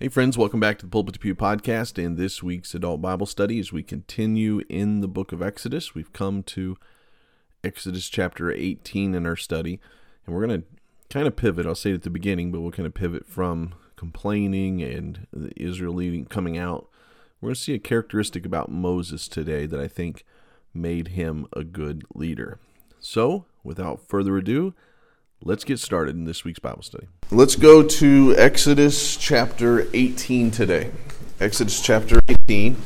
Hey, friends, welcome back to the Pulpit to Pew podcast and this week's adult Bible study as we continue in the book of Exodus. We've come to Exodus chapter 18 in our study, and we're going to kind of pivot. I'll say it at the beginning, but we'll kind of pivot from complaining and Israel leading, coming out. We're going to see a characteristic about Moses today that I think made him a good leader. So, without further ado, let's get started in this week's Bible study. Let's go to Exodus chapter 18 today. Exodus chapter 18.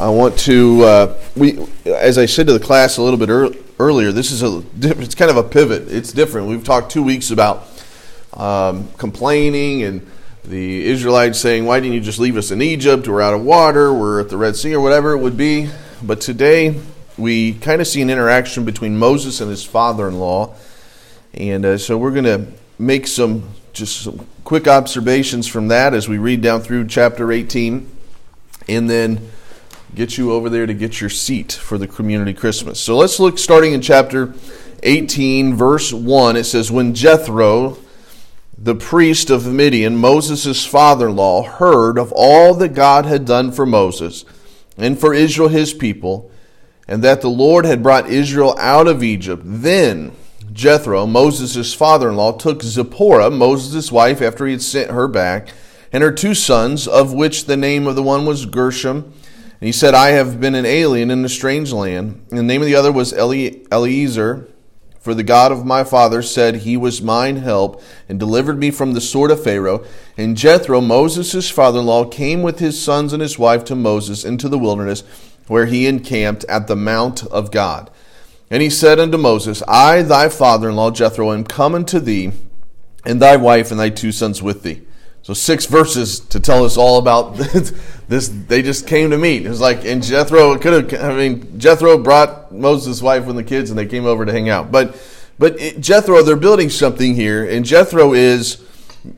I want to uh, we as I said to the class a little bit er- earlier. This is a it's kind of a pivot. It's different. We've talked two weeks about um, complaining and the Israelites saying, "Why didn't you just leave us in Egypt? We're out of water. We're at the Red Sea, or whatever it would be." But today we kind of see an interaction between Moses and his father-in-law and uh, so we're going to make some just some quick observations from that as we read down through chapter 18 and then get you over there to get your seat for the community Christmas. So let's look starting in chapter 18, verse 1. It says, When Jethro, the priest of Midian, Moses' father in law, heard of all that God had done for Moses and for Israel his people, and that the Lord had brought Israel out of Egypt, then Jethro, Moses' father in law, took Zipporah, Moses' wife, after he had sent her back, and her two sons, of which the name of the one was Gershom. And he said, I have been an alien in a strange land. And the name of the other was Eliezer. For the God of my father said, He was mine help, and delivered me from the sword of Pharaoh. And Jethro, Moses' father in law, came with his sons and his wife to Moses into the wilderness, where he encamped at the mount of God. And he said unto Moses, I, thy father in law Jethro, am come unto thee, and thy wife and thy two sons with thee. So six verses to tell us all about this. They just came to meet. It was like, and Jethro could have. I mean, Jethro brought Moses' wife and the kids, and they came over to hang out. But, but it, Jethro, they're building something here, and Jethro is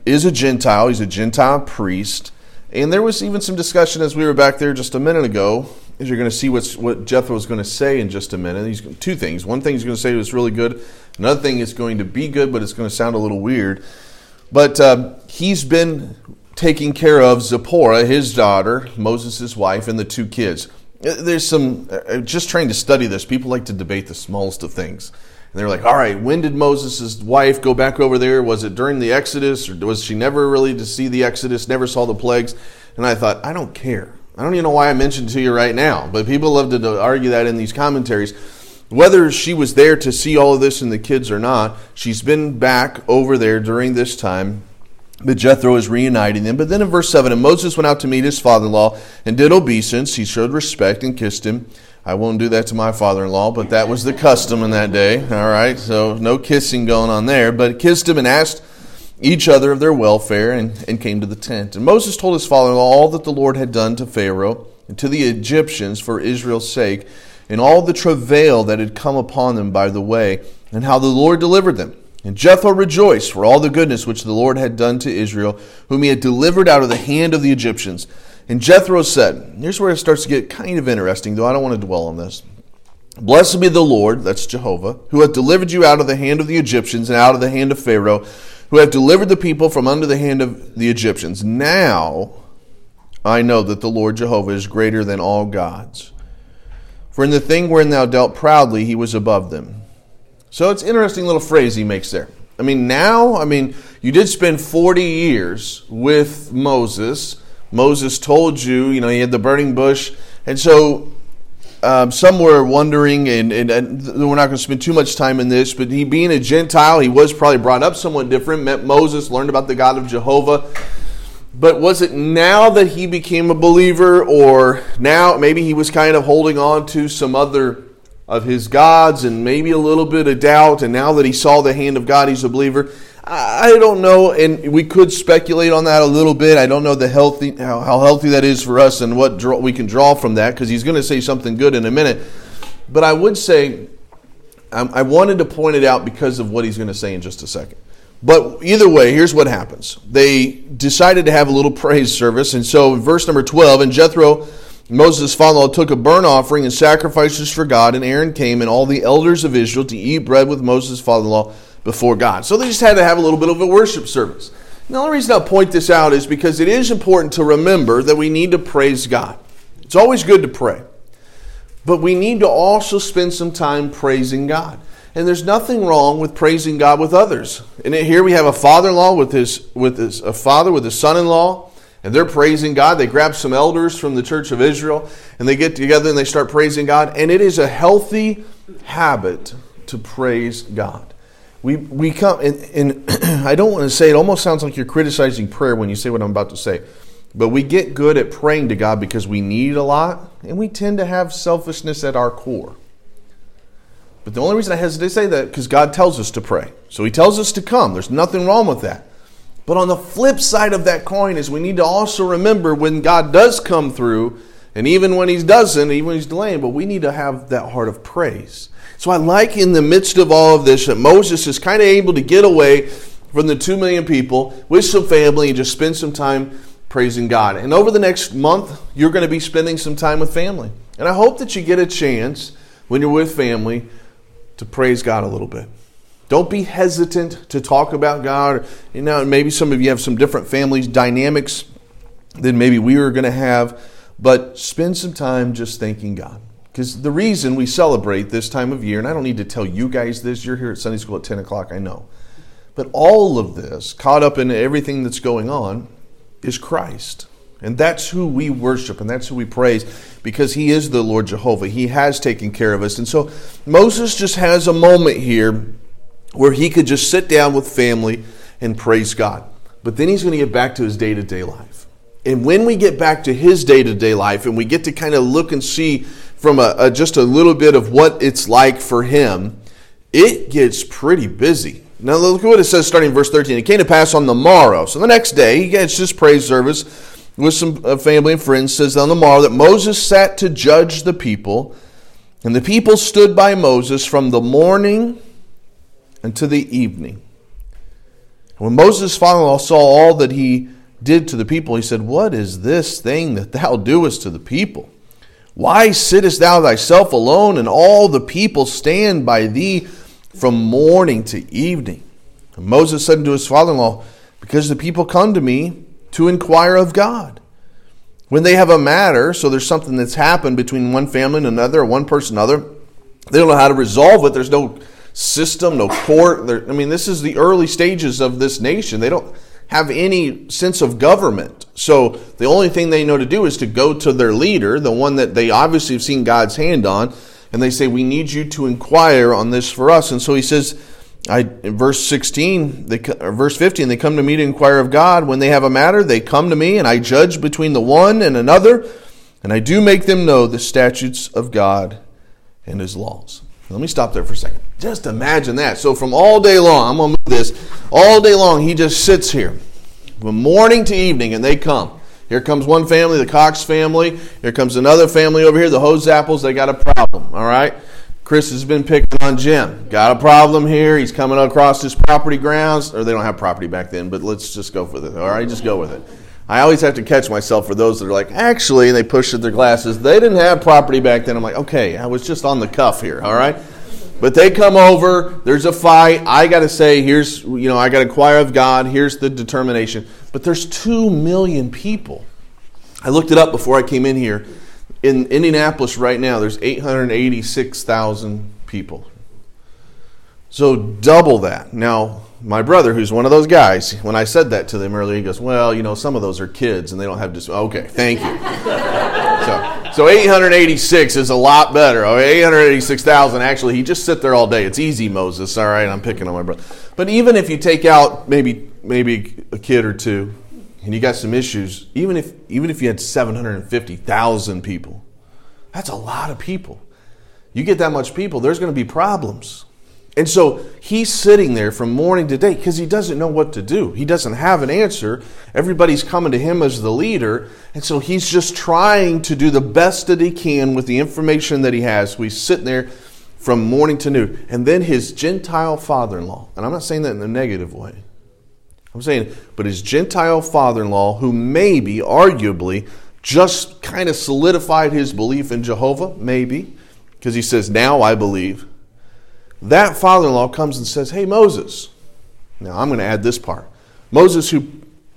is a Gentile. He's a Gentile priest, and there was even some discussion as we were back there just a minute ago is you're going to see what's, what Jethro is going to say in just a minute. He's two things. One thing he's going to say is really good. Another thing is going to be good, but it's going to sound a little weird. But uh, he's been taking care of Zipporah, his daughter, Moses' wife, and the two kids. Uh, there's some, uh, just trying to study this, people like to debate the smallest of things. And they're like, all right, when did Moses' wife go back over there? Was it during the Exodus, or was she never really to see the Exodus, never saw the plagues? And I thought, I don't care. I don't even know why I mentioned to you right now, but people love to argue that in these commentaries. Whether she was there to see all of this and the kids or not, she's been back over there during this time. But Jethro is reuniting them. But then in verse 7, and Moses went out to meet his father in law and did obeisance. He showed respect and kissed him. I won't do that to my father in law, but that was the custom in that day. All right, so no kissing going on there. But kissed him and asked each other of their welfare and, and came to the tent. And Moses told his father all that the Lord had done to Pharaoh and to the Egyptians for Israel's sake, and all the travail that had come upon them by the way, and how the Lord delivered them. And Jethro rejoiced for all the goodness which the Lord had done to Israel, whom he had delivered out of the hand of the Egyptians. And Jethro said, Here's where it starts to get kind of interesting, though I don't want to dwell on this. Blessed be the Lord, that's Jehovah, who hath delivered you out of the hand of the Egyptians and out of the hand of Pharaoh who have delivered the people from under the hand of the Egyptians. Now I know that the Lord Jehovah is greater than all gods. For in the thing wherein thou dealt proudly, he was above them. So it's interesting little phrase he makes there. I mean, now, I mean, you did spend 40 years with Moses. Moses told you, you know, he had the burning bush. And so um, some were wondering, and, and, and, we're not going to spend too much time in this, but he being a Gentile, he was probably brought up somewhat different, met Moses, learned about the God of Jehovah. But was it now that he became a believer, or now maybe he was kind of holding on to some other of his gods and maybe a little bit of doubt, and now that he saw the hand of God, he's a believer? I don't know, and we could speculate on that a little bit. I don't know the healthy how, how healthy that is for us and what draw, we can draw from that because he's going to say something good in a minute. But I would say um, I wanted to point it out because of what he's going to say in just a second. But either way, here's what happens. They decided to have a little praise service, and so verse number 12, and Jethro, Moses' father-in-law, took a burnt offering and sacrifices for God, and Aaron came and all the elders of Israel to eat bread with Moses' father-in-law before God. So they just had to have a little bit of a worship service. The only reason I'll point this out is because it is important to remember that we need to praise God. It's always good to pray. But we need to also spend some time praising God. And there's nothing wrong with praising God with others. And here we have a father-in-law with his with his a father with his son-in-law, and they're praising God. They grab some elders from the church of Israel and they get together and they start praising God. And it is a healthy habit to praise God. We, we come, and, and I don't want to say, it almost sounds like you're criticizing prayer when you say what I'm about to say. But we get good at praying to God because we need a lot, and we tend to have selfishness at our core. But the only reason I hesitate to say that because God tells us to pray. So He tells us to come. There's nothing wrong with that. But on the flip side of that coin is we need to also remember when God does come through, and even when He doesn't, even when He's delaying, but we need to have that heart of praise. So I like in the midst of all of this that Moses is kind of able to get away from the two million people with some family and just spend some time praising God. And over the next month, you're going to be spending some time with family. And I hope that you get a chance when you're with family to praise God a little bit. Don't be hesitant to talk about God. You know, maybe some of you have some different families dynamics than maybe we are going to have, but spend some time just thanking God. Because the reason we celebrate this time of year, and I don't need to tell you guys this, you're here at Sunday school at 10 o'clock, I know. But all of this, caught up in everything that's going on, is Christ. And that's who we worship and that's who we praise because he is the Lord Jehovah. He has taken care of us. And so Moses just has a moment here where he could just sit down with family and praise God. But then he's going to get back to his day to day life. And when we get back to his day to day life and we get to kind of look and see from a, a, just a little bit of what it's like for him, it gets pretty busy. Now look at what it says starting in verse 13. It came to pass on the morrow. So the next day, he gets this praise service with some uh, family and friends. Says on the morrow that Moses sat to judge the people, and the people stood by Moses from the morning until the evening. When Moses' father-in-law saw all that he did to the people, he said, What is this thing that thou doest to the people? Why sittest thou thyself alone, and all the people stand by thee from morning to evening? And Moses said unto his father in law, Because the people come to me to inquire of God. When they have a matter, so there's something that's happened between one family and another, or one person and another, they don't know how to resolve it. There's no system, no court. I mean, this is the early stages of this nation. They don't have any sense of government. So the only thing they know to do is to go to their leader, the one that they obviously have seen God's hand on, and they say, We need you to inquire on this for us. And so he says, I, in verse 16, they, verse 15, they come to me to inquire of God. When they have a matter, they come to me, and I judge between the one and another, and I do make them know the statutes of God and his laws. Let me stop there for a second. Just imagine that. So from all day long, I'm going to move this. All day long, he just sits here from morning to evening, and they come. Here comes one family, the Cox family. Here comes another family over here, the Hose Apples. They got a problem, all right? Chris has been picking on Jim. Got a problem here. He's coming across his property grounds, or they don't have property back then, but let's just go with it, all right? Just go with it. I always have to catch myself for those that are like, actually, they push at their glasses. They didn't have property back then. I'm like, okay, I was just on the cuff here, all right? But they come over, there's a fight. I got to say, here's, you know, I got to inquire of God. Here's the determination. But there's 2 million people. I looked it up before I came in here. In Indianapolis right now, there's 886,000 people. So double that. Now, my brother, who's one of those guys, when I said that to them earlier, he goes, "Well, you know, some of those are kids and they don't have dis." Okay, thank you. so, so 886 is a lot better. Oh, 886,000. Actually, he just sit there all day. It's easy, Moses. All right, I'm picking on my brother. But even if you take out maybe maybe a kid or two, and you got some issues, even if even if you had 750,000 people, that's a lot of people. You get that much people, there's going to be problems. And so he's sitting there from morning to day because he doesn't know what to do. He doesn't have an answer. Everybody's coming to him as the leader. And so he's just trying to do the best that he can with the information that he has. So he's sitting there from morning to noon. And then his Gentile father in law, and I'm not saying that in a negative way. I'm saying, but his Gentile father in law, who maybe, arguably, just kind of solidified his belief in Jehovah, maybe, because he says, Now I believe that father in law comes and says, Hey, Moses. Now I'm going to add this part. Moses who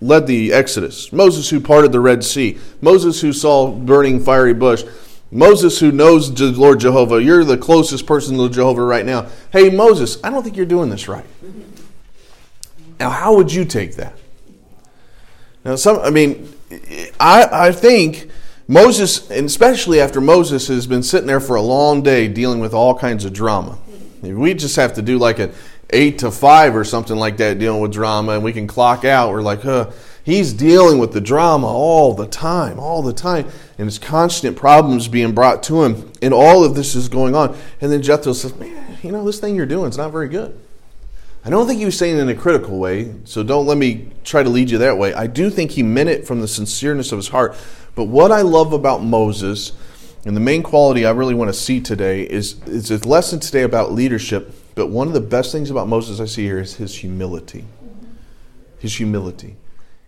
led the Exodus, Moses who parted the Red Sea, Moses who saw burning fiery bush, Moses who knows the Lord Jehovah. You're the closest person to Jehovah right now. Hey, Moses, I don't think you're doing this right. Now, how would you take that? Now, some, I mean, I, I think Moses, especially after Moses has been sitting there for a long day dealing with all kinds of drama. If we just have to do like an eight to five or something like that, dealing with drama, and we can clock out. We're like, huh. He's dealing with the drama all the time, all the time, and his constant problems being brought to him, and all of this is going on. And then Jethro says, "Man, you know this thing you're doing is not very good." I don't think he was saying it in a critical way, so don't let me try to lead you that way. I do think he meant it from the sincereness of his heart. But what I love about Moses, and the main quality I really want to see today, is, is a lesson today about leadership. But one of the best things about Moses I see here is his humility. His humility.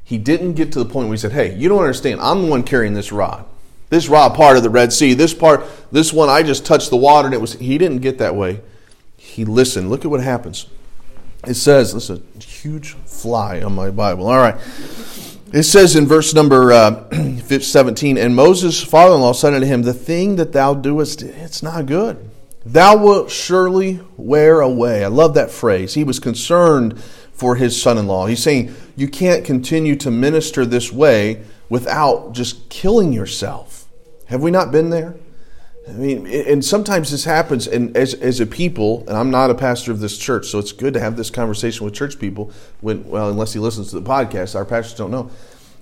He didn't get to the point where he said, Hey, you don't understand. I'm the one carrying this rod. This rod part of the Red Sea, this part, this one, I just touched the water and it was. He didn't get that way. He listened. Look at what happens. It says, this is a huge fly on my Bible. All right. It says in verse number uh, 17, And Moses' father in law said unto him, The thing that thou doest, it's not good. Thou wilt surely wear away. I love that phrase. He was concerned for his son in law. He's saying, You can't continue to minister this way without just killing yourself. Have we not been there? I mean, and sometimes this happens, and as, as a people, and I'm not a pastor of this church, so it's good to have this conversation with church people. When, well, unless he listens to the podcast, our pastors don't know.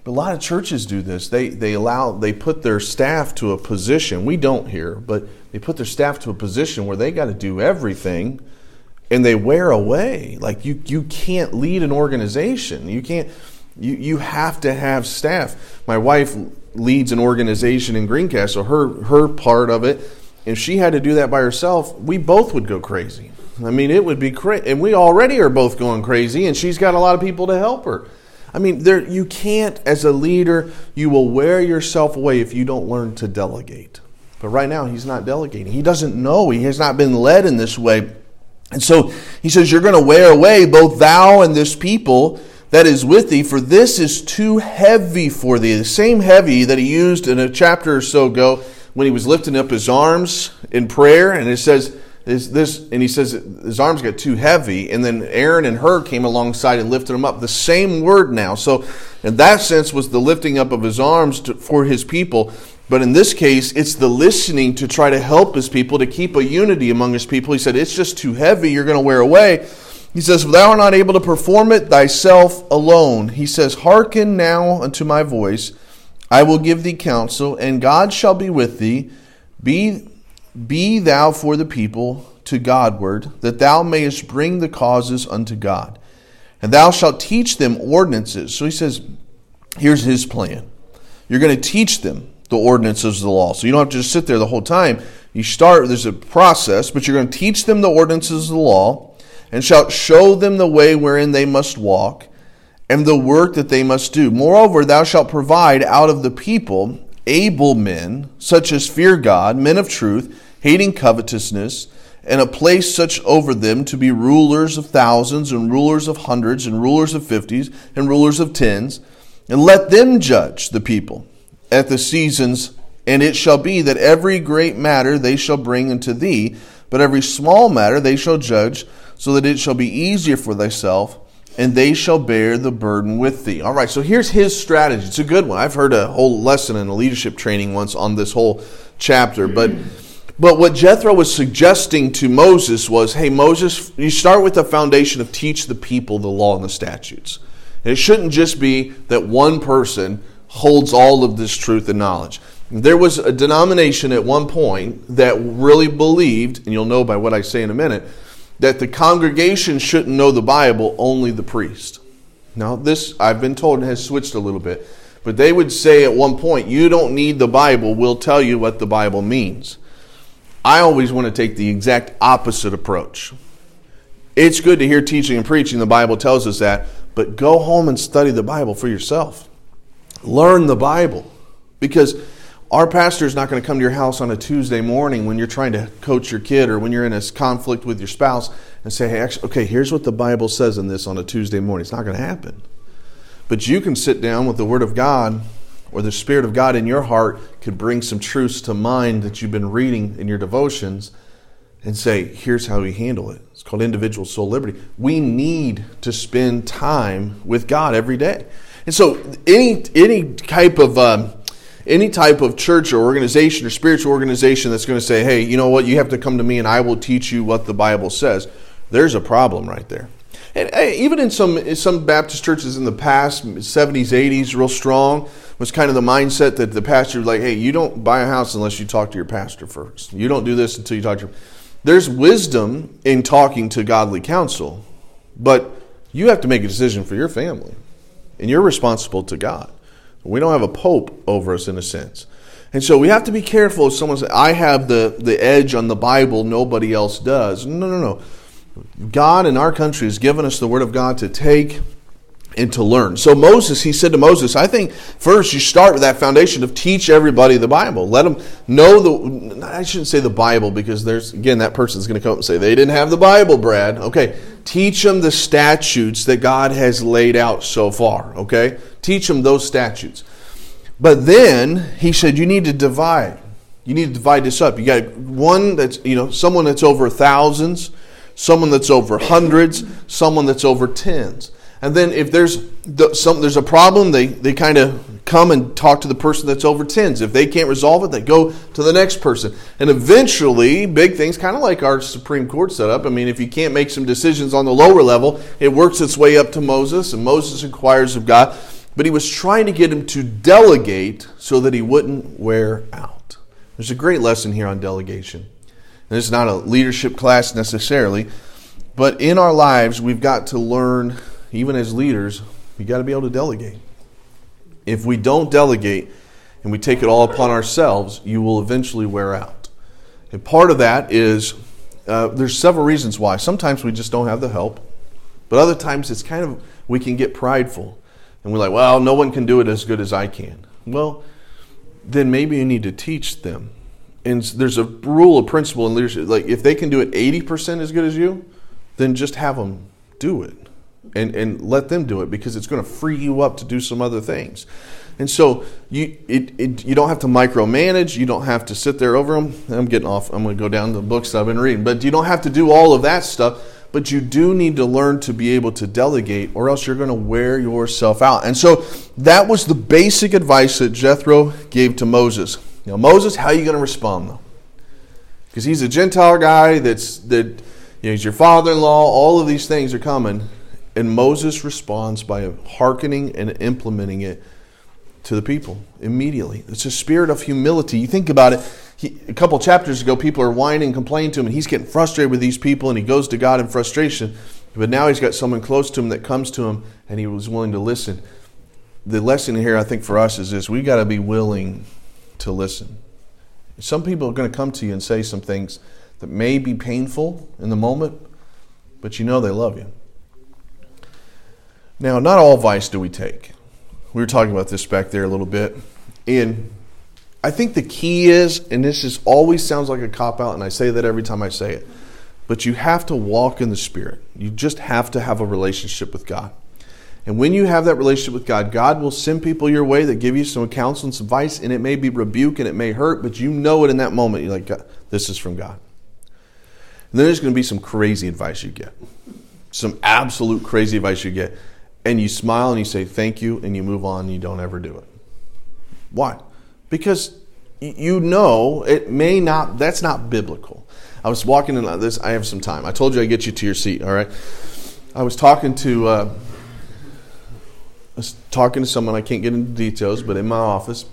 But a lot of churches do this. They they allow they put their staff to a position. We don't here, but they put their staff to a position where they got to do everything, and they wear away. Like you you can't lead an organization. You can't. You you have to have staff. My wife leads an organization in Greencastle, her her part of it, if she had to do that by herself, we both would go crazy. I mean, it would be crazy, and we already are both going crazy, and she's got a lot of people to help her. I mean, there you can't, as a leader, you will wear yourself away if you don't learn to delegate. But right now, he's not delegating. He doesn't know. He has not been led in this way. And so he says, You're going to wear away both thou and this people that is with thee, for this is too heavy for thee. The same heavy that he used in a chapter or so ago when he was lifting up his arms in prayer, and it says this, this and he says his arms got too heavy, and then Aaron and Hur came alongside and lifted him up. The same word now. So in that sense was the lifting up of his arms to, for his people. But in this case, it's the listening to try to help his people, to keep a unity among his people. He said, It's just too heavy, you're going to wear away. He says, Thou art not able to perform it thyself alone. He says, Hearken now unto my voice. I will give thee counsel, and God shall be with thee. Be, be thou for the people to Godward, that thou mayest bring the causes unto God. And thou shalt teach them ordinances. So he says, here's his plan. You're going to teach them the ordinances of the law. So you don't have to just sit there the whole time. You start, there's a process, but you're going to teach them the ordinances of the law and shalt show them the way wherein they must walk, and the work that they must do. Moreover, thou shalt provide out of the people able men, such as fear God, men of truth, hating covetousness, and a place such over them to be rulers of thousands, and rulers of hundreds, and rulers of fifties, and rulers of tens, and let them judge the people at the seasons. And it shall be that every great matter they shall bring unto thee, but every small matter they shall judge so that it shall be easier for thyself, and they shall bear the burden with thee. All right, so here's his strategy. It's a good one. I've heard a whole lesson in a leadership training once on this whole chapter, but but what Jethro was suggesting to Moses was, hey Moses, you start with the foundation of teach the people the law and the statutes. And it shouldn't just be that one person holds all of this truth and knowledge. There was a denomination at one point that really believed, and you'll know by what I say in a minute, that the congregation shouldn't know the Bible, only the priest. Now, this, I've been told, has switched a little bit. But they would say at one point, you don't need the Bible, we'll tell you what the Bible means. I always want to take the exact opposite approach. It's good to hear teaching and preaching, the Bible tells us that, but go home and study the Bible for yourself. Learn the Bible. Because our pastor is not going to come to your house on a Tuesday morning when you're trying to coach your kid or when you're in a conflict with your spouse and say, hey, actually, okay, here's what the Bible says in this on a Tuesday morning. It's not going to happen. But you can sit down with the Word of God or the Spirit of God in your heart could bring some truths to mind that you've been reading in your devotions and say, here's how we handle it. It's called individual soul liberty. We need to spend time with God every day. And so any any type of um, any type of church or organization or spiritual organization that's going to say, hey, you know what, you have to come to me and I will teach you what the Bible says, there's a problem right there. And even in some some Baptist churches in the past, 70s, 80s, real strong, was kind of the mindset that the pastor was like, hey, you don't buy a house unless you talk to your pastor first. You don't do this until you talk to. your There's wisdom in talking to godly counsel, but you have to make a decision for your family, and you're responsible to God. We don't have a pope over us in a sense. And so we have to be careful if someone says, I have the, the edge on the Bible, nobody else does. No, no, no. God in our country has given us the Word of God to take and to learn. So Moses, he said to Moses, I think first you start with that foundation of teach everybody the Bible. Let them know the I shouldn't say the Bible because there's again that person's going to come up and say they didn't have the Bible, Brad. Okay. Teach them the statutes that God has laid out so far, okay? Teach them those statutes. But then he said you need to divide. You need to divide this up. You got one that's, you know, someone that's over thousands, someone that's over hundreds, someone that's over tens. And then if there's some there's a problem, they, they kind of come and talk to the person that's over tens. If they can't resolve it, they go to the next person. And eventually, big things, kind of like our Supreme Court setup. I mean, if you can't make some decisions on the lower level, it works its way up to Moses, and Moses inquires of God. But he was trying to get him to delegate so that he wouldn't wear out. There's a great lesson here on delegation. And this is not a leadership class necessarily, but in our lives, we've got to learn even as leaders, we got to be able to delegate. If we don't delegate and we take it all upon ourselves, you will eventually wear out. And part of that is uh, there's several reasons why. Sometimes we just don't have the help, but other times it's kind of we can get prideful and we're like, well, no one can do it as good as I can. Well, then maybe you need to teach them. And there's a rule, a principle in leadership. Like if they can do it 80% as good as you, then just have them do it and, and let them do it because it's going to free you up to do some other things. And so you it, it, you don't have to micromanage. You don't have to sit there over them. I'm getting off. I'm going to go down the books I've been reading. But you don't have to do all of that stuff. But you do need to learn to be able to delegate, or else you're going to wear yourself out. And so that was the basic advice that Jethro gave to Moses. Now, Moses, how are you going to respond though? Because he's a Gentile guy. That's that. You know, he's your father-in-law. All of these things are coming. And Moses responds by hearkening and implementing it to the people immediately. It's a spirit of humility. You think about it, he, a couple chapters ago, people are whining and complaining to him, and he's getting frustrated with these people, and he goes to God in frustration. But now he's got someone close to him that comes to him, and he was willing to listen. The lesson here, I think, for us is this we've got to be willing to listen. Some people are going to come to you and say some things that may be painful in the moment, but you know they love you. Now, not all vice do we take. We were talking about this back there a little bit. And I think the key is, and this is always sounds like a cop out, and I say that every time I say it, but you have to walk in the Spirit. You just have to have a relationship with God. And when you have that relationship with God, God will send people your way that give you some counsel and some advice, and it may be rebuke and it may hurt, but you know it in that moment. You're like, this is from God. And then there's going to be some crazy advice you get, some absolute crazy advice you get and you smile and you say thank you and you move on and you don't ever do it. Why? Because you know it may not, that's not biblical. I was walking in this, I have some time. I told you I'd get you to your seat, all right? I was talking to, uh, I was talking to someone, I can't get into details, but in my office,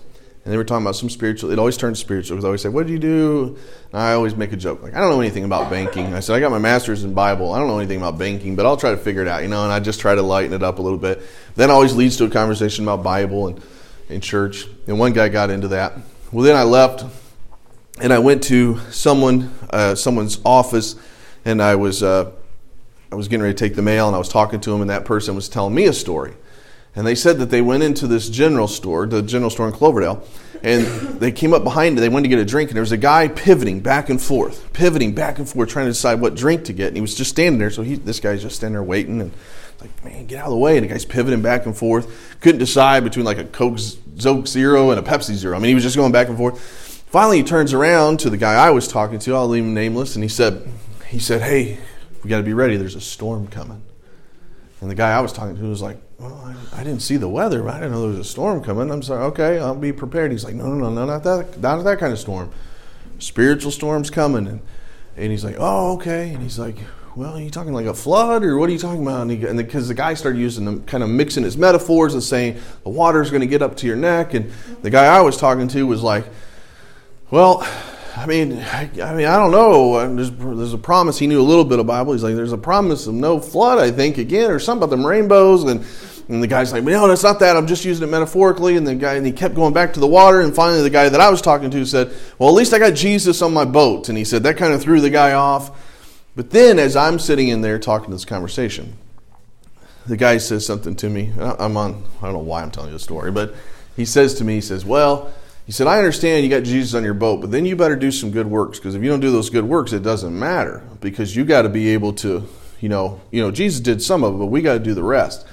and they were talking about some spiritual. It always turns spiritual because I always say, "What do you do?" And I always make a joke like, "I don't know anything about banking." I said, "I got my master's in Bible. I don't know anything about banking, but I'll try to figure it out." You know, and I just try to lighten it up a little bit. Then always leads to a conversation about Bible and in church. And one guy got into that. Well, then I left, and I went to someone uh, someone's office, and I was uh, I was getting ready to take the mail, and I was talking to him, and that person was telling me a story. And they said that they went into this general store, the general store in Cloverdale, and they came up behind it. They went to get a drink, and there was a guy pivoting back and forth, pivoting back and forth, trying to decide what drink to get. And he was just standing there. So he, this guy's just standing there waiting and Like, man, get out of the way. And the guy's pivoting back and forth. Couldn't decide between like a Coke Zoke Zero and a Pepsi Zero. I mean, he was just going back and forth. Finally, he turns around to the guy I was talking to. I'll leave him nameless. And he said, he said, hey, we got to be ready. There's a storm coming. And the guy I was talking to was like, well, I, I, didn't see the weather. I didn't know there was a storm coming. I'm sorry. Okay, I'll be prepared. He's like, no, no, no, no, not that, not that kind of storm. Spiritual storm's coming. And, and he's like, oh, okay. And he's like, well, are you talking like a flood or what are you talking about? And because the, the guy started using them, kind of mixing his metaphors and saying the water's going to get up to your neck. And the guy I was talking to was like, well, I mean, I, I, mean, I don't know. There's, there's a promise. He knew a little bit of Bible. He's like, there's a promise of no flood, I think, again, or something about them rainbows. And, and the guy's like, no, that's not that. I'm just using it metaphorically. And the guy, and he kept going back to the water. And finally, the guy that I was talking to said, well, at least I got Jesus on my boat. And he said that kind of threw the guy off. But then, as I'm sitting in there talking to this conversation, the guy says something to me. I'm on, I don't know why I'm telling you the story, but he says to me, he says, Well, he said, I understand you got Jesus on your boat, but then you better do some good works because if you don't do those good works, it doesn't matter because you got to be able to, you know, you know, Jesus did some of it, but we got to do the rest.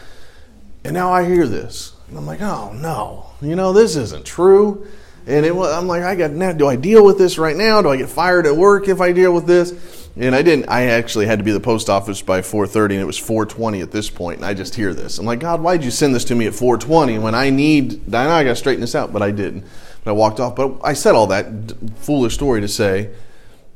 And now I hear this, and I'm like, oh no, you know, this isn't true. And it, I'm like, I got now. Do I deal with this right now? Do I get fired at work if I deal with this? And I didn't. I actually had to be the post office by 4:30, and it was 4:20 at this point. And I just hear this. I'm like, God, why'd you send this to me at 4:20 when I need? I know I got to straighten this out, but I didn't. But I walked off. But I said all that foolish story to say,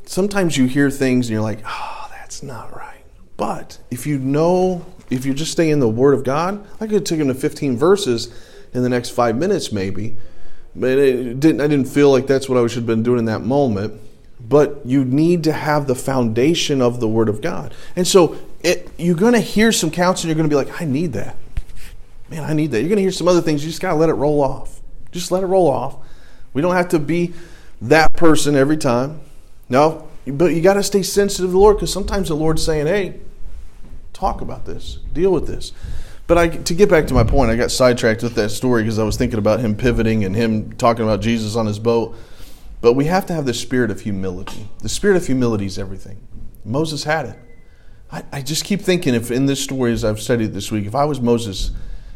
sometimes you hear things and you're like, oh, that's not right. But if you know, if you just stay in the Word of God, I could have taken to 15 verses in the next five minutes, maybe. It didn't. I didn't feel like that's what I should have been doing in that moment but you need to have the foundation of the Word of God. And so it, you're going to hear some counseling, you're going to be like, I need that. Man, I need that. You're going to hear some other things, you just got to let it roll off. Just let it roll off. We don't have to be that person every time. No, but you got to stay sensitive to the Lord because sometimes the Lord's saying, hey, talk about this, deal with this. But I, to get back to my point, I got sidetracked with that story because I was thinking about him pivoting and him talking about Jesus on his boat. But we have to have the spirit of humility. The spirit of humility is everything. Moses had it. I, I just keep thinking if in this story, as I've studied this week, if I was Moses,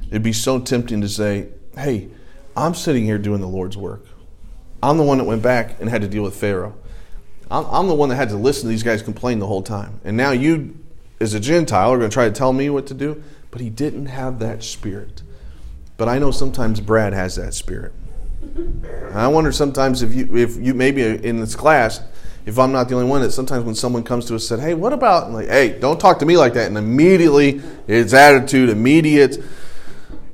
it'd be so tempting to say, hey, I'm sitting here doing the Lord's work. I'm the one that went back and had to deal with Pharaoh. I'm, I'm the one that had to listen to these guys complain the whole time. And now you, as a Gentile, are going to try to tell me what to do. But he didn't have that spirit. But I know sometimes Brad has that spirit. I wonder sometimes if you, if you maybe in this class, if I'm not the only one, that sometimes when someone comes to us and said, "Hey, what about?" like, "Hey, don't talk to me like that," and immediately it's attitude, immediate.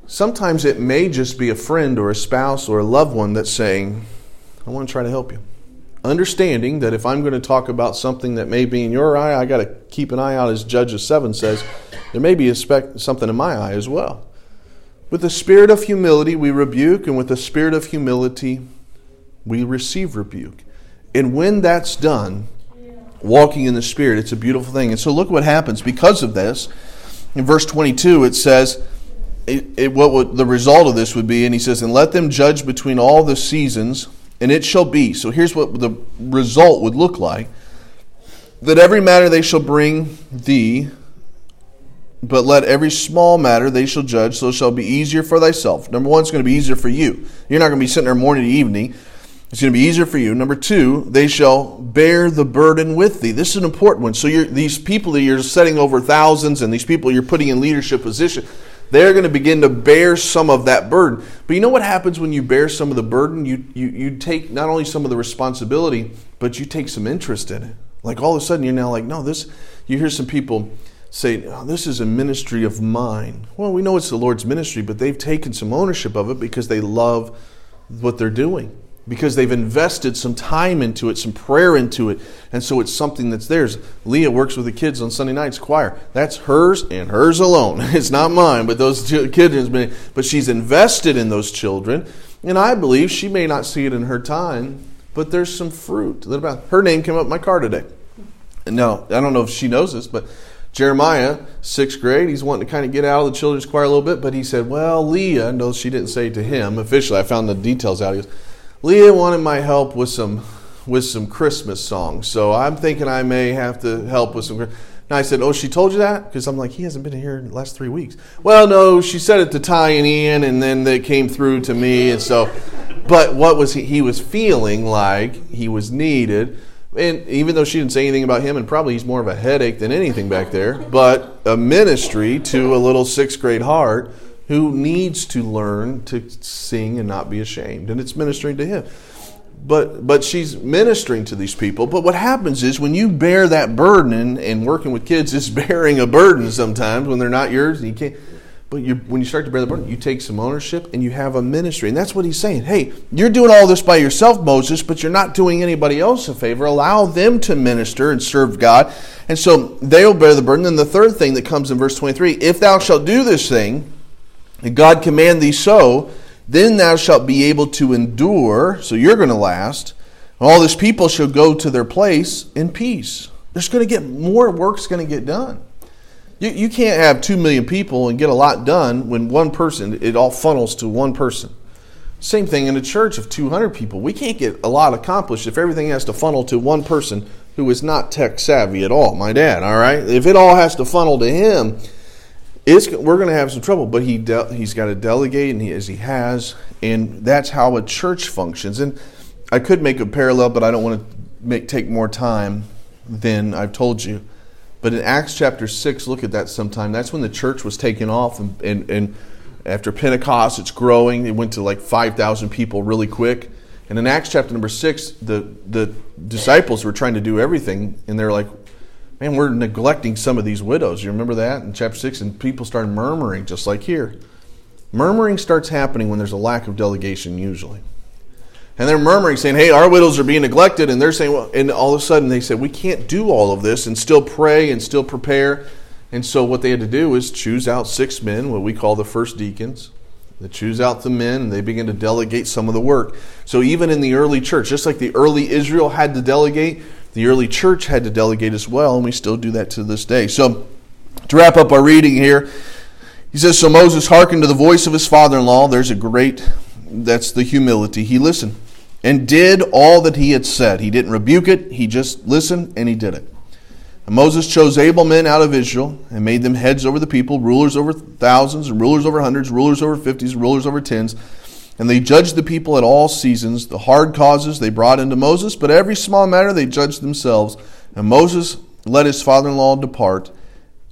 Sometimes it may just be a friend or a spouse or a loved one that's saying, "I want to try to help you." Understanding that if I'm going to talk about something that may be in your eye, I got to keep an eye out, as Judges seven says. There may be a spec- something in my eye as well. With the spirit of humility, we rebuke, and with the spirit of humility, we receive rebuke. And when that's done, walking in the Spirit, it's a beautiful thing. And so look what happens because of this. In verse 22, it says, it, it, what would, the result of this would be, and he says, And let them judge between all the seasons, and it shall be. So here's what the result would look like that every matter they shall bring thee but let every small matter they shall judge, so it shall be easier for thyself. Number one, it's going to be easier for you. You're not going to be sitting there morning to evening. It's going to be easier for you. Number two, they shall bear the burden with thee. This is an important one. So these people that you're setting over thousands and these people you're putting in leadership position, they're going to begin to bear some of that burden. But you know what happens when you bear some of the burden? You, you, you take not only some of the responsibility, but you take some interest in it. Like all of a sudden you're now like, no, this, you hear some people, say, oh, This is a ministry of mine. Well, we know it's the Lord's ministry, but they've taken some ownership of it because they love what they're doing, because they've invested some time into it, some prayer into it, and so it's something that's theirs. Leah works with the kids on Sunday nights choir. That's hers and hers alone. It's not mine, but those kids, but she's invested in those children, and I believe she may not see it in her time, but there's some fruit. Her name came up in my car today. No, I don't know if she knows this, but Jeremiah, sixth grade, he's wanting to kind of get out of the children's choir a little bit, but he said, Well, Leah, no, she didn't say to him officially. I found the details out. He goes, Leah wanted my help with some with some Christmas songs. So I'm thinking I may have to help with some. And I said, Oh, she told you that? Because I'm like, He hasn't been here in the last three weeks. Well, no, she said it to Ty and Ian, and then they came through to me. And so, but what was he? He was feeling like he was needed. And even though she didn't say anything about him, and probably he's more of a headache than anything back there, but a ministry to a little sixth grade heart who needs to learn to sing and not be ashamed. And it's ministering to him but but she's ministering to these people. But what happens is when you bear that burden and, and working with kids is bearing a burden sometimes when they're not yours and you can't. But you, when you start to bear the burden, you take some ownership and you have a ministry. And that's what he's saying. Hey, you're doing all this by yourself, Moses, but you're not doing anybody else a favor. Allow them to minister and serve God. And so they'll bear the burden. And the third thing that comes in verse 23 if thou shalt do this thing, and God command thee so, then thou shalt be able to endure, so you're going to last. All this people shall go to their place in peace. There's going to get more work's going to get done. You, you can't have two million people and get a lot done when one person, it all funnels to one person. Same thing in a church of 200 people. We can't get a lot accomplished if everything has to funnel to one person who is not tech savvy at all. My dad, all right? If it all has to funnel to him, it's, we're going to have some trouble, but he de- he's got to delegate, and he, as he has, and that's how a church functions. And I could make a parallel, but I don't want to make take more time than I've told you. But in Acts chapter six, look at that sometime. That's when the church was taken off, and, and, and after Pentecost, it's growing. It went to like five thousand people really quick. And in Acts chapter number six, the the disciples were trying to do everything, and they're like, man, we're neglecting some of these widows. You remember that in chapter 6? And people started murmuring, just like here. Murmuring starts happening when there's a lack of delegation, usually. And they're murmuring, saying, hey, our widows are being neglected. And they're saying, well, and all of a sudden they said, we can't do all of this and still pray and still prepare. And so what they had to do is choose out six men, what we call the first deacons. They choose out the men and they begin to delegate some of the work. So even in the early church, just like the early Israel had to delegate, the early church had to delegate as well, and we still do that to this day. So, to wrap up our reading here, he says, So Moses hearkened to the voice of his father in law. There's a great, that's the humility. He listened and did all that he had said. He didn't rebuke it, he just listened and he did it. And Moses chose able men out of Israel and made them heads over the people, rulers over thousands, and rulers over hundreds, rulers over fifties, rulers over tens and they judged the people at all seasons. The hard causes they brought into Moses, but every small matter they judged themselves. And Moses let his father in law depart,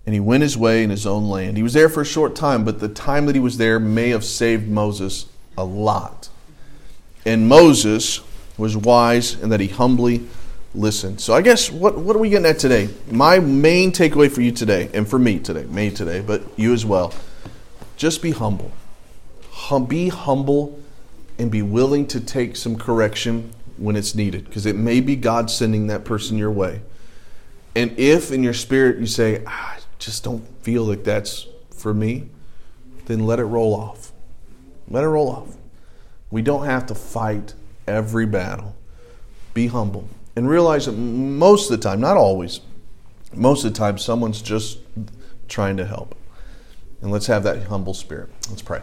and he went his way in his own land. He was there for a short time, but the time that he was there may have saved Moses a lot. And Moses was wise in that he humbly listened. So I guess what, what are we getting at today? My main takeaway for you today, and for me today, me today, but you as well, just be humble hum, be humble and be willing to take some correction when it's needed because it may be God sending that person your way. And if in your spirit you say, ah, I just don't feel like that's for me, then let it roll off. Let it roll off. We don't have to fight every battle. Be humble and realize that most of the time, not always, most of the time, someone's just trying to help. And let's have that humble spirit. Let's pray.